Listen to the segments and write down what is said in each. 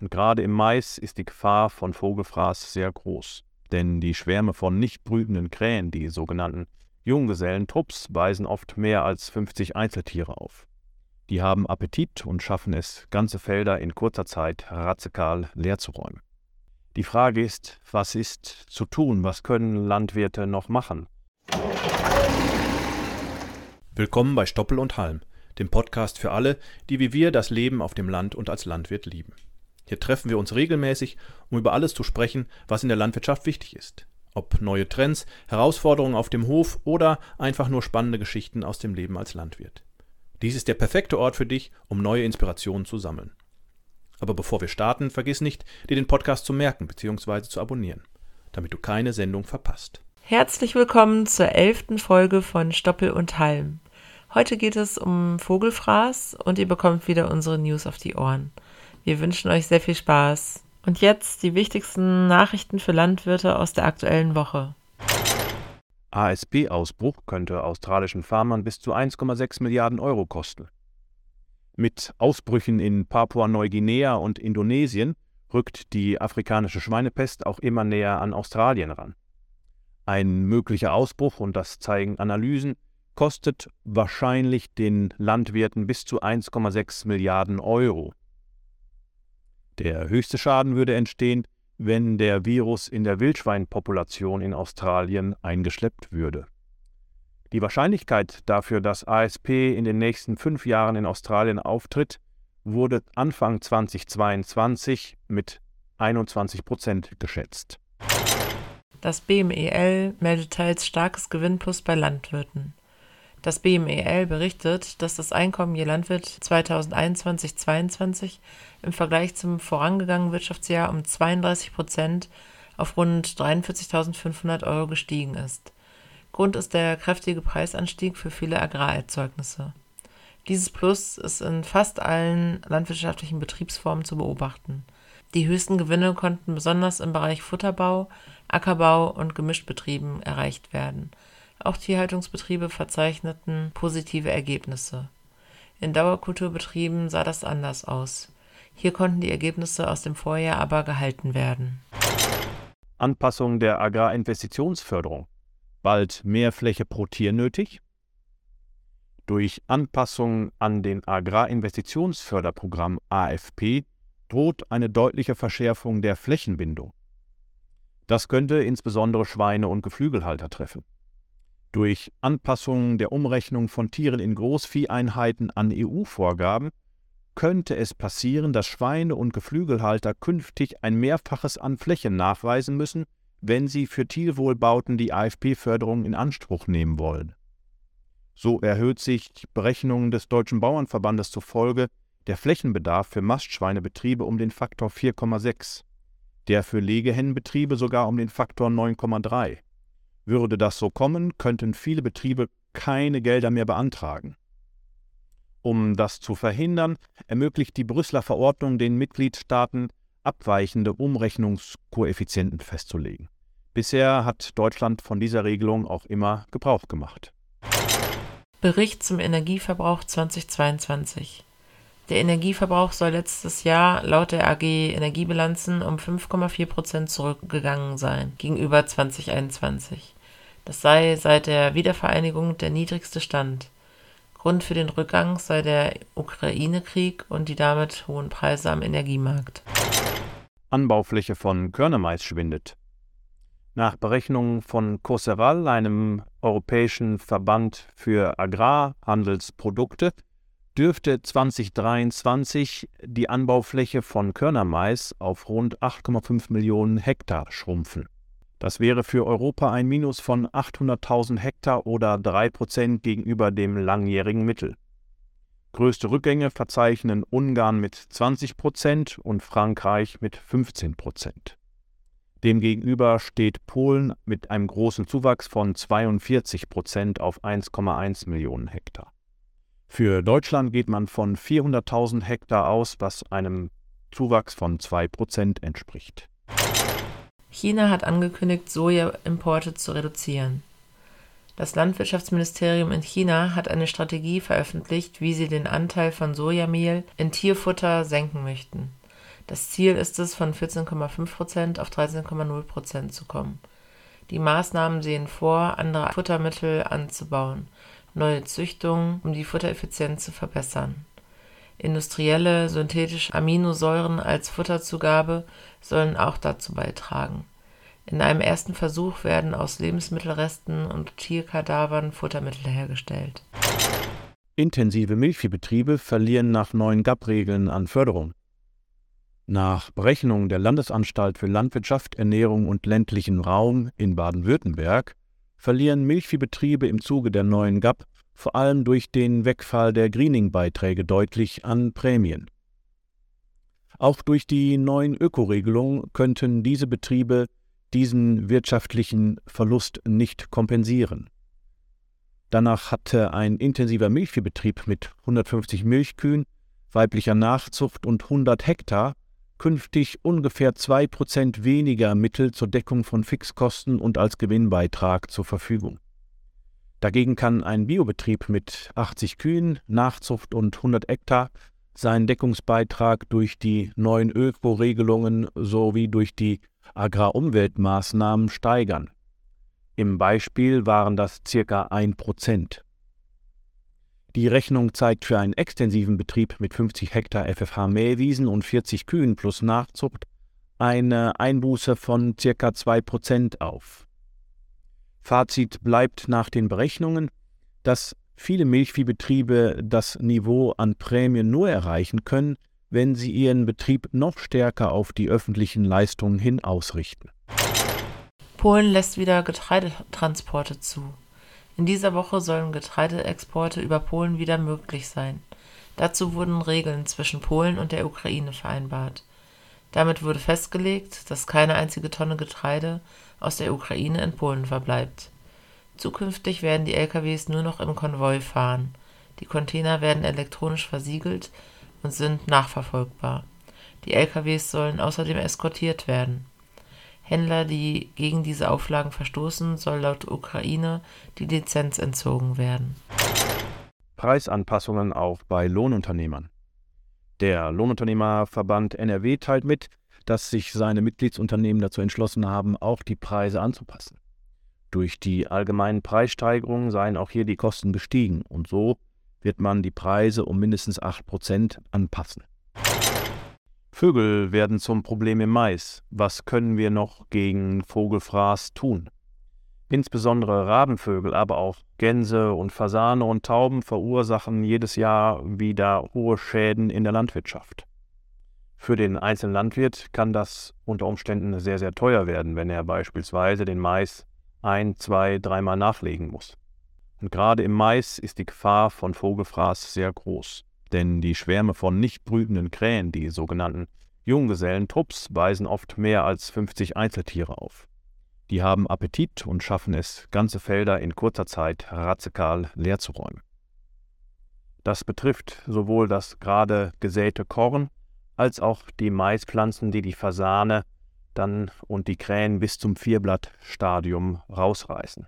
Und gerade im Mais ist die Gefahr von Vogelfraß sehr groß. Denn die Schwärme von nicht brütenden Krähen, die sogenannten Junggesellentrupps, weisen oft mehr als 50 Einzeltiere auf. Die haben Appetit und schaffen es, ganze Felder in kurzer Zeit radikal leerzuräumen. Die Frage ist, was ist zu tun? Was können Landwirte noch machen? Willkommen bei Stoppel und Halm, dem Podcast für alle, die wie wir das Leben auf dem Land und als Landwirt lieben. Hier treffen wir uns regelmäßig, um über alles zu sprechen, was in der Landwirtschaft wichtig ist. Ob neue Trends, Herausforderungen auf dem Hof oder einfach nur spannende Geschichten aus dem Leben als Landwirt. Dies ist der perfekte Ort für dich, um neue Inspirationen zu sammeln. Aber bevor wir starten, vergiss nicht, dir den Podcast zu merken bzw. zu abonnieren, damit du keine Sendung verpasst. Herzlich willkommen zur elften Folge von Stoppel und Halm. Heute geht es um Vogelfraß und ihr bekommt wieder unsere News auf die Ohren. Wir wünschen euch sehr viel Spaß. Und jetzt die wichtigsten Nachrichten für Landwirte aus der aktuellen Woche. ASB-Ausbruch könnte australischen Farmern bis zu 1,6 Milliarden Euro kosten. Mit Ausbrüchen in Papua-Neuguinea und Indonesien rückt die afrikanische Schweinepest auch immer näher an Australien ran. Ein möglicher Ausbruch, und das zeigen Analysen, kostet wahrscheinlich den Landwirten bis zu 1,6 Milliarden Euro. Der höchste Schaden würde entstehen, wenn der Virus in der Wildschweinpopulation in Australien eingeschleppt würde. Die Wahrscheinlichkeit dafür, dass ASP in den nächsten fünf Jahren in Australien auftritt, wurde Anfang 2022 mit 21 Prozent geschätzt. Das BMEL meldet teils starkes Gewinnplus bei Landwirten. Das BMEL berichtet, dass das Einkommen je Landwirt 2021-22 im Vergleich zum vorangegangenen Wirtschaftsjahr um 32 Prozent auf rund 43.500 Euro gestiegen ist. Grund ist der kräftige Preisanstieg für viele Agrarerzeugnisse. Dieses Plus ist in fast allen landwirtschaftlichen Betriebsformen zu beobachten. Die höchsten Gewinne konnten besonders im Bereich Futterbau, Ackerbau und Gemischtbetrieben erreicht werden. Auch Tierhaltungsbetriebe verzeichneten positive Ergebnisse. In Dauerkulturbetrieben sah das anders aus. Hier konnten die Ergebnisse aus dem Vorjahr aber gehalten werden. Anpassung der Agrarinvestitionsförderung bald mehr Fläche pro Tier nötig. Durch Anpassung an den Agrarinvestitionsförderprogramm AFP droht eine deutliche Verschärfung der Flächenbindung. Das könnte insbesondere Schweine und Geflügelhalter treffen. Durch Anpassung der Umrechnung von Tieren in Großvieheinheiten an EU-Vorgaben könnte es passieren, dass Schweine und Geflügelhalter künftig ein Mehrfaches an Fläche nachweisen müssen, wenn sie für Tierwohlbauten die AFP-Förderung in Anspruch nehmen wollen. So erhöht sich Berechnungen des Deutschen Bauernverbandes zufolge der Flächenbedarf für Mastschweinebetriebe um den Faktor 4,6, der für Legehennenbetriebe sogar um den Faktor 9,3. Würde das so kommen, könnten viele Betriebe keine Gelder mehr beantragen. Um das zu verhindern, ermöglicht die Brüsseler Verordnung den Mitgliedstaaten abweichende Umrechnungskoeffizienten festzulegen. Bisher hat Deutschland von dieser Regelung auch immer Gebrauch gemacht. Bericht zum Energieverbrauch 2022 Der Energieverbrauch soll letztes Jahr laut der AG Energiebilanzen um 5,4 Prozent zurückgegangen sein gegenüber 2021. Das sei seit der Wiedervereinigung der niedrigste Stand. Grund für den Rückgang sei der Ukraine-Krieg und die damit hohen Preise am Energiemarkt. Anbaufläche von Körnermais schwindet. Nach Berechnungen von Coseral, einem europäischen Verband für Agrarhandelsprodukte, dürfte 2023 die Anbaufläche von Körnermais auf rund 8,5 Millionen Hektar schrumpfen. Das wäre für Europa ein Minus von 800.000 Hektar oder 3 Prozent gegenüber dem langjährigen Mittel. Größte Rückgänge verzeichnen Ungarn mit 20 Prozent und Frankreich mit 15 Prozent. Demgegenüber steht Polen mit einem großen Zuwachs von 42 Prozent auf 1,1 Millionen Hektar. Für Deutschland geht man von 400.000 Hektar aus, was einem Zuwachs von 2 Prozent entspricht. China hat angekündigt, Sojaimporte zu reduzieren. Das Landwirtschaftsministerium in China hat eine Strategie veröffentlicht, wie sie den Anteil von Sojamehl in Tierfutter senken möchten. Das Ziel ist es, von 14,5% auf 13,0% zu kommen. Die Maßnahmen sehen vor, andere Futtermittel anzubauen, neue Züchtungen, um die Futtereffizienz zu verbessern. Industrielle synthetische Aminosäuren als Futterzugabe sollen auch dazu beitragen. In einem ersten Versuch werden aus Lebensmittelresten und Tierkadavern Futtermittel hergestellt. Intensive Milchviehbetriebe verlieren nach neuen GAP-Regeln an Förderung. Nach Berechnungen der Landesanstalt für Landwirtschaft, Ernährung und ländlichen Raum in Baden-Württemberg verlieren Milchviehbetriebe im Zuge der neuen GAP vor allem durch den Wegfall der Greening-Beiträge deutlich an Prämien. Auch durch die neuen Ökoregelungen könnten diese Betriebe diesen wirtschaftlichen Verlust nicht kompensieren. Danach hatte ein intensiver Milchviehbetrieb mit 150 Milchkühen, weiblicher Nachzucht und 100 Hektar künftig ungefähr 2% weniger Mittel zur Deckung von Fixkosten und als Gewinnbeitrag zur Verfügung. Dagegen kann ein Biobetrieb mit 80 Kühen, Nachzucht und 100 Hektar seinen Deckungsbeitrag durch die neuen Öko-Regelungen sowie durch die Agrarumweltmaßnahmen steigern. Im Beispiel waren das circa 1 Prozent. Die Rechnung zeigt für einen extensiven Betrieb mit 50 Hektar FFH-Mähwiesen und 40 Kühen plus Nachzucht eine Einbuße von circa 2 Prozent auf. Fazit bleibt nach den Berechnungen, dass viele Milchviehbetriebe das Niveau an Prämien nur erreichen können, wenn sie ihren Betrieb noch stärker auf die öffentlichen Leistungen hin ausrichten. Polen lässt wieder Getreidetransporte zu. In dieser Woche sollen Getreideexporte über Polen wieder möglich sein. Dazu wurden Regeln zwischen Polen und der Ukraine vereinbart. Damit wurde festgelegt, dass keine einzige Tonne Getreide aus der Ukraine in Polen verbleibt. Zukünftig werden die LKWs nur noch im Konvoi fahren. Die Container werden elektronisch versiegelt und sind nachverfolgbar. Die LKWs sollen außerdem eskortiert werden. Händler, die gegen diese Auflagen verstoßen, soll laut Ukraine die Lizenz entzogen werden. Preisanpassungen auch bei Lohnunternehmern. Der Lohnunternehmerverband NRW teilt mit, dass sich seine Mitgliedsunternehmen dazu entschlossen haben, auch die Preise anzupassen. Durch die allgemeinen Preissteigerungen seien auch hier die Kosten gestiegen und so wird man die Preise um mindestens 8% anpassen. Vögel werden zum Problem im Mais. Was können wir noch gegen Vogelfraß tun? Insbesondere Rabenvögel, aber auch Gänse und Fasane und Tauben verursachen jedes Jahr wieder hohe Schäden in der Landwirtschaft. Für den einzelnen Landwirt kann das unter Umständen sehr, sehr teuer werden, wenn er beispielsweise den Mais ein, zwei, dreimal nachlegen muss. Und gerade im Mais ist die Gefahr von Vogelfraß sehr groß, denn die Schwärme von nicht brütenden Krähen, die sogenannten Junggesellentrupps, weisen oft mehr als 50 Einzeltiere auf. Die haben Appetit und schaffen es, ganze Felder in kurzer Zeit radikal leerzuräumen. Das betrifft sowohl das gerade gesäte Korn als auch die Maispflanzen, die die Fasane dann und die Krähen bis zum Vierblattstadium rausreißen.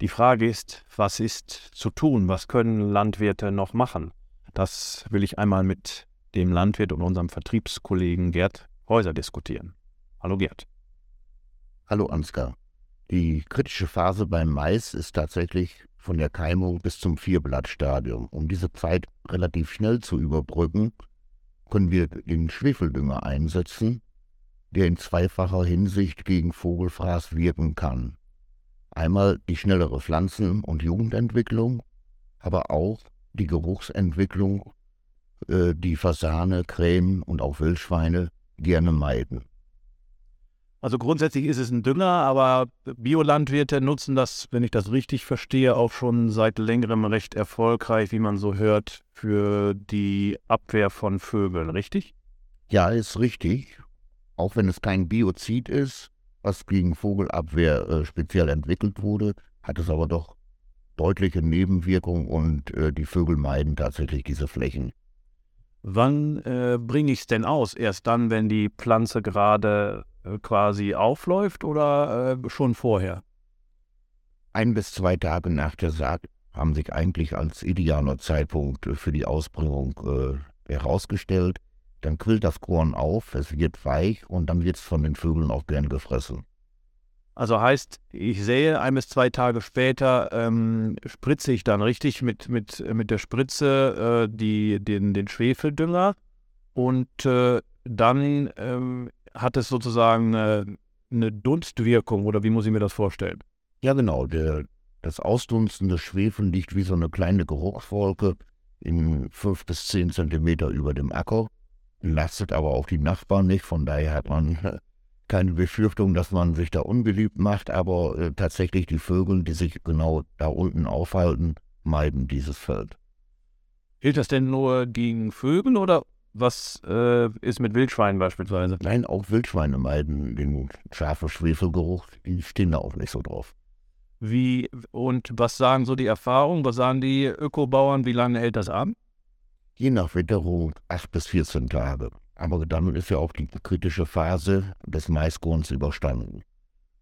Die Frage ist, was ist zu tun? Was können Landwirte noch machen? Das will ich einmal mit dem Landwirt und unserem Vertriebskollegen Gerd Häuser diskutieren. Hallo Gerd. Hallo Ansgar. Die kritische Phase beim Mais ist tatsächlich von der Keimung bis zum Vierblattstadium. Um diese Zeit relativ schnell zu überbrücken, können wir den Schwefeldünger einsetzen, der in zweifacher Hinsicht gegen Vogelfraß wirken kann. Einmal die schnellere Pflanzen- und Jugendentwicklung, aber auch die Geruchsentwicklung, äh, die Fasane, Krähen und auch Wildschweine gerne meiden. Also grundsätzlich ist es ein Dünger, aber Biolandwirte nutzen das, wenn ich das richtig verstehe, auch schon seit längerem recht erfolgreich, wie man so hört, für die Abwehr von Vögeln, richtig? Ja, ist richtig. Auch wenn es kein Biozid ist, was gegen Vogelabwehr äh, speziell entwickelt wurde, hat es aber doch deutliche Nebenwirkungen und äh, die Vögel meiden tatsächlich diese Flächen. Wann äh, bringe ich es denn aus? Erst dann, wenn die Pflanze gerade quasi aufläuft oder äh, schon vorher? Ein bis zwei Tage nach der Saat haben sich eigentlich als idealer Zeitpunkt für die Ausbringung äh, herausgestellt. dann quillt das Korn auf, es wird weich und dann wird es von den Vögeln auch gern gefressen. Also heißt, ich sehe, ein bis zwei Tage später ähm, spritze ich dann richtig mit, mit, mit der Spritze äh, die, den, den Schwefeldünger und äh, dann ähm, hat es sozusagen eine, eine Dunstwirkung oder wie muss ich mir das vorstellen? Ja, genau. Der, das Ausdunsten des Schwefel liegt wie so eine kleine Geruchswolke in fünf bis zehn Zentimeter über dem Acker, lastet aber auch die Nachbarn nicht. Von daher hat man keine Befürchtung, dass man sich da unbeliebt macht, aber äh, tatsächlich die Vögel, die sich genau da unten aufhalten, meiden dieses Feld. Gilt das denn nur gegen Vögel oder was äh, ist mit Wildschweinen beispielsweise? Nein, auch Wildschweine meiden den scharfen Schwefelgeruch. Die stehen da auch nicht so drauf. Wie und was sagen so die Erfahrungen? Was sagen die Ökobauern? Wie lange hält das an? Je nach Witterung 8 bis 14 Tage. Aber dann ist ja auch die kritische Phase des Maiskorns überstanden.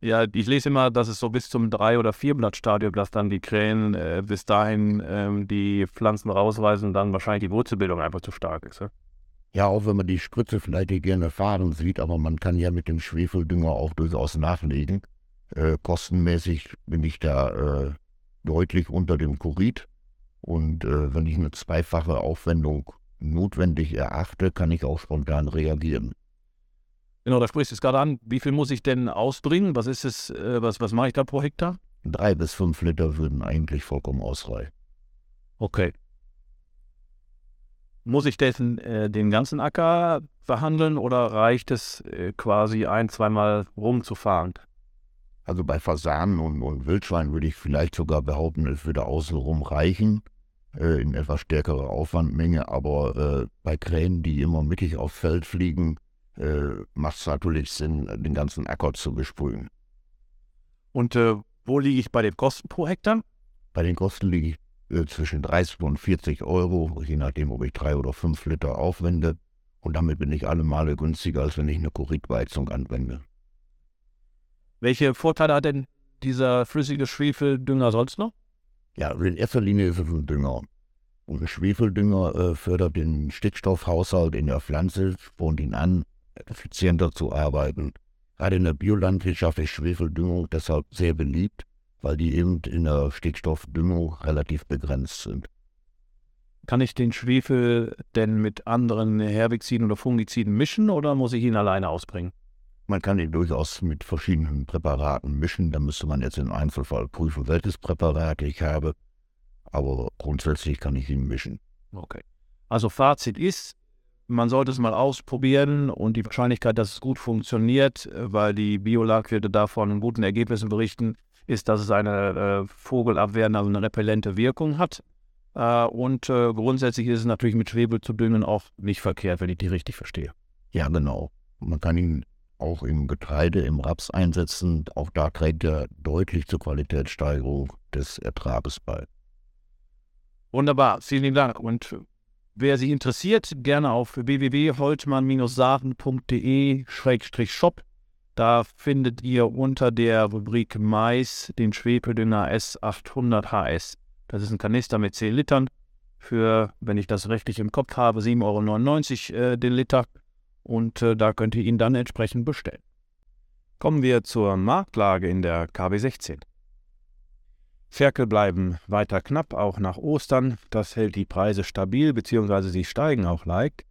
Ja, ich lese immer, dass es so bis zum Drei- oder Vierblattstadium, dass dann die Krähen äh, bis dahin ähm, die Pflanzen rausweisen und dann wahrscheinlich die Wurzelbildung einfach zu stark ist. Ja? Ja, auch wenn man die Spritze vielleicht gerne fahren sieht, aber man kann ja mit dem Schwefeldünger auch durchaus nachlegen. Äh, kostenmäßig bin ich da äh, deutlich unter dem Kurit. Und äh, wenn ich eine zweifache Aufwendung notwendig erachte, kann ich auch spontan reagieren. Genau, da sprichst du es gerade an. Wie viel muss ich denn ausbringen? Was ist es, äh, was, was mache ich da pro Hektar? Drei bis fünf Liter würden eigentlich vollkommen ausreichen. Okay. Muss ich dessen äh, den ganzen Acker behandeln oder reicht es äh, quasi ein, zweimal rumzufahren? Also bei Fasanen und, und Wildschweinen würde ich vielleicht sogar behaupten, es würde außenrum reichen, äh, in etwas stärkerer Aufwandmenge, aber äh, bei Krähen, die immer mittig aufs Feld fliegen, äh, macht es natürlich Sinn, den ganzen Acker zu besprühen. Und äh, wo liege ich bei den Kosten pro Hektar? Bei den Kosten liege ich äh, zwischen 30 und 40 Euro, je nachdem, ob ich drei oder fünf Liter aufwende. Und damit bin ich alle Male günstiger, als wenn ich eine Kuritbeizung anwende. Welche Vorteile hat denn dieser flüssige Schwefeldünger sonst noch? Ja, in erster Linie ist es ein Dünger. Und ein Schwefeldünger äh, fördert den Stickstoffhaushalt in der Pflanze, spornt ihn an, effizienter zu arbeiten. Gerade in der Biolandwirtschaft ist Schwefeldüngung deshalb sehr beliebt, weil die eben in der Stickstoffdüngung relativ begrenzt sind. Kann ich den Schwefel denn mit anderen Herbiziden oder Fungiziden mischen oder muss ich ihn alleine ausbringen? Man kann ihn durchaus mit verschiedenen Präparaten mischen. Da müsste man jetzt im Einzelfall prüfen, welches Präparat ich habe. Aber grundsätzlich kann ich ihn mischen. Okay. Also Fazit ist, man sollte es mal ausprobieren und die Wahrscheinlichkeit, dass es gut funktioniert, weil die Biolagwirte davon guten Ergebnissen berichten, ist, dass es eine äh, vogelabwehrende, also eine repellente Wirkung hat. Äh, und äh, grundsätzlich ist es natürlich mit Schwebel zu düngen auch nicht verkehrt, wenn ich die richtig verstehe. Ja, genau. Man kann ihn auch im Getreide, im Raps einsetzen. Auch da trägt er deutlich zur Qualitätssteigerung des Ertrages bei. Wunderbar, vielen Dank. Und wer sich interessiert, gerne auf www.holtmann-sachen.de-shop. Da findet ihr unter der Rubrik Mais den Schwefeldünger S800 HS. Das ist ein Kanister mit 10 Litern für, wenn ich das rechtlich im Kopf habe, 7,99 Euro äh, den Liter und äh, da könnt ihr ihn dann entsprechend bestellen. Kommen wir zur Marktlage in der KW 16. Ferkel bleiben weiter knapp, auch nach Ostern. Das hält die Preise stabil, beziehungsweise sie steigen auch leicht.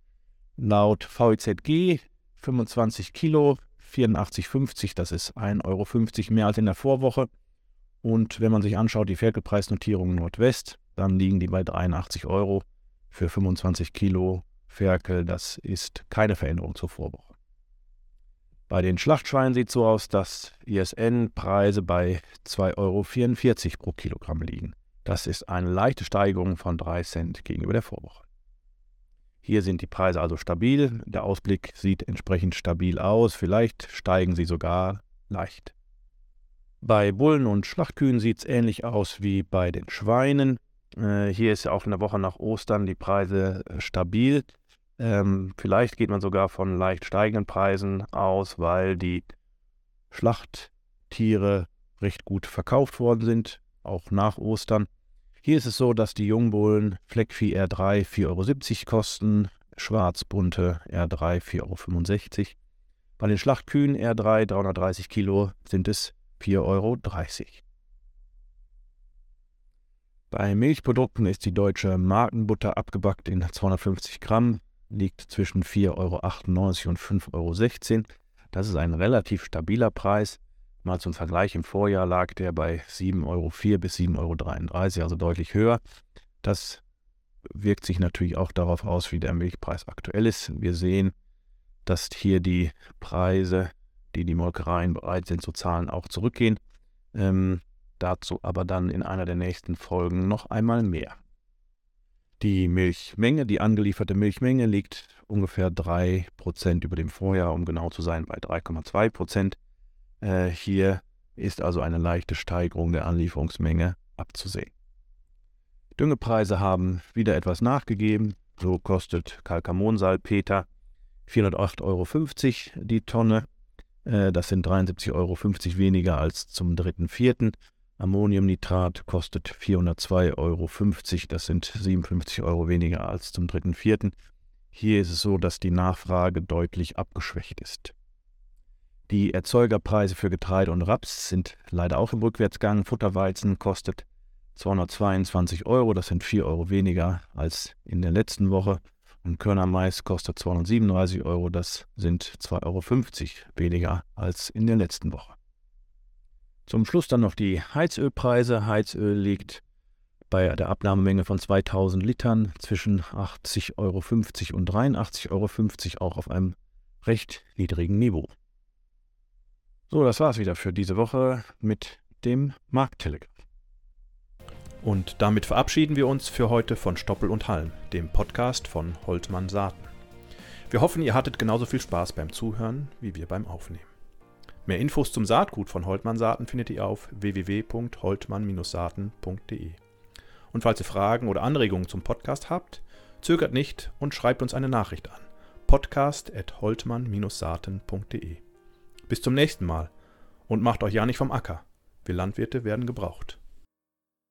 Laut VIZG 25 Kilo, 84,50, das ist 1,50 Euro mehr als in der Vorwoche. Und wenn man sich anschaut, die Ferkelpreisnotierung Nordwest, dann liegen die bei 83 Euro für 25 Kilo Ferkel, das ist keine Veränderung zur Vorwoche. Bei den Schlachtschweinen sieht es so aus, dass ISN-Preise bei 2,44 Euro pro Kilogramm liegen. Das ist eine leichte Steigerung von 3 Cent gegenüber der Vorwoche. Hier sind die Preise also stabil. Der Ausblick sieht entsprechend stabil aus. Vielleicht steigen sie sogar leicht. Bei Bullen und Schlachtkühen sieht es ähnlich aus wie bei den Schweinen. Äh, hier ist ja auch in der Woche nach Ostern die Preise äh, stabil. Ähm, vielleicht geht man sogar von leicht steigenden Preisen aus, weil die Schlachttiere recht gut verkauft worden sind, auch nach Ostern. Hier ist es so, dass die Jungbullen Fleckvieh R3 4,70 Euro kosten, schwarzbunte R3 4,65 Euro. Bei den Schlachtkühen R3 330 Kilo sind es 4,30 Euro. Bei Milchprodukten ist die deutsche Markenbutter abgebackt in 250 Gramm, liegt zwischen 4,98 Euro und 5,16 Euro. Das ist ein relativ stabiler Preis. Mal zum Vergleich, im Vorjahr lag der bei 7,04 Euro bis 7,33 Euro, also deutlich höher. Das wirkt sich natürlich auch darauf aus, wie der Milchpreis aktuell ist. Wir sehen, dass hier die Preise, die die Molkereien bereit sind zu zahlen, auch zurückgehen. Ähm, dazu aber dann in einer der nächsten Folgen noch einmal mehr. Die Milchmenge, die angelieferte Milchmenge liegt ungefähr 3% über dem Vorjahr, um genau zu sein, bei 3,2%. Äh, hier ist also eine leichte Steigerung der Anlieferungsmenge abzusehen. Düngepreise haben wieder etwas nachgegeben. So kostet Kalkamonsalpeter 408,50 Euro die Tonne. Äh, das sind 73,50 Euro weniger als zum 3.4. Ammoniumnitrat kostet 402,50 Euro. Das sind 57 Euro weniger als zum 3.4. Hier ist es so, dass die Nachfrage deutlich abgeschwächt ist. Die Erzeugerpreise für Getreide und Raps sind leider auch im Rückwärtsgang. Futterweizen kostet 222 Euro, das sind 4 Euro weniger als in der letzten Woche. Und Körnermais kostet 237 Euro, das sind 2,50 Euro weniger als in der letzten Woche. Zum Schluss dann noch die Heizölpreise. Heizöl liegt bei der Abnahmemenge von 2000 Litern zwischen 80,50 Euro und 83,50 Euro auch auf einem recht niedrigen Niveau. So, das war's wieder für diese Woche mit dem Markttelegramm. Und damit verabschieden wir uns für heute von Stoppel und Halm, dem Podcast von Holtmann Saaten. Wir hoffen, ihr hattet genauso viel Spaß beim Zuhören wie wir beim Aufnehmen. Mehr Infos zum Saatgut von Holtmann Saaten findet ihr auf www.holtmann-saaten.de. Und falls ihr Fragen oder Anregungen zum Podcast habt, zögert nicht und schreibt uns eine Nachricht an. podcast.holtmann-saaten.de. Bis zum nächsten Mal und macht euch ja nicht vom Acker. Wir Landwirte werden gebraucht.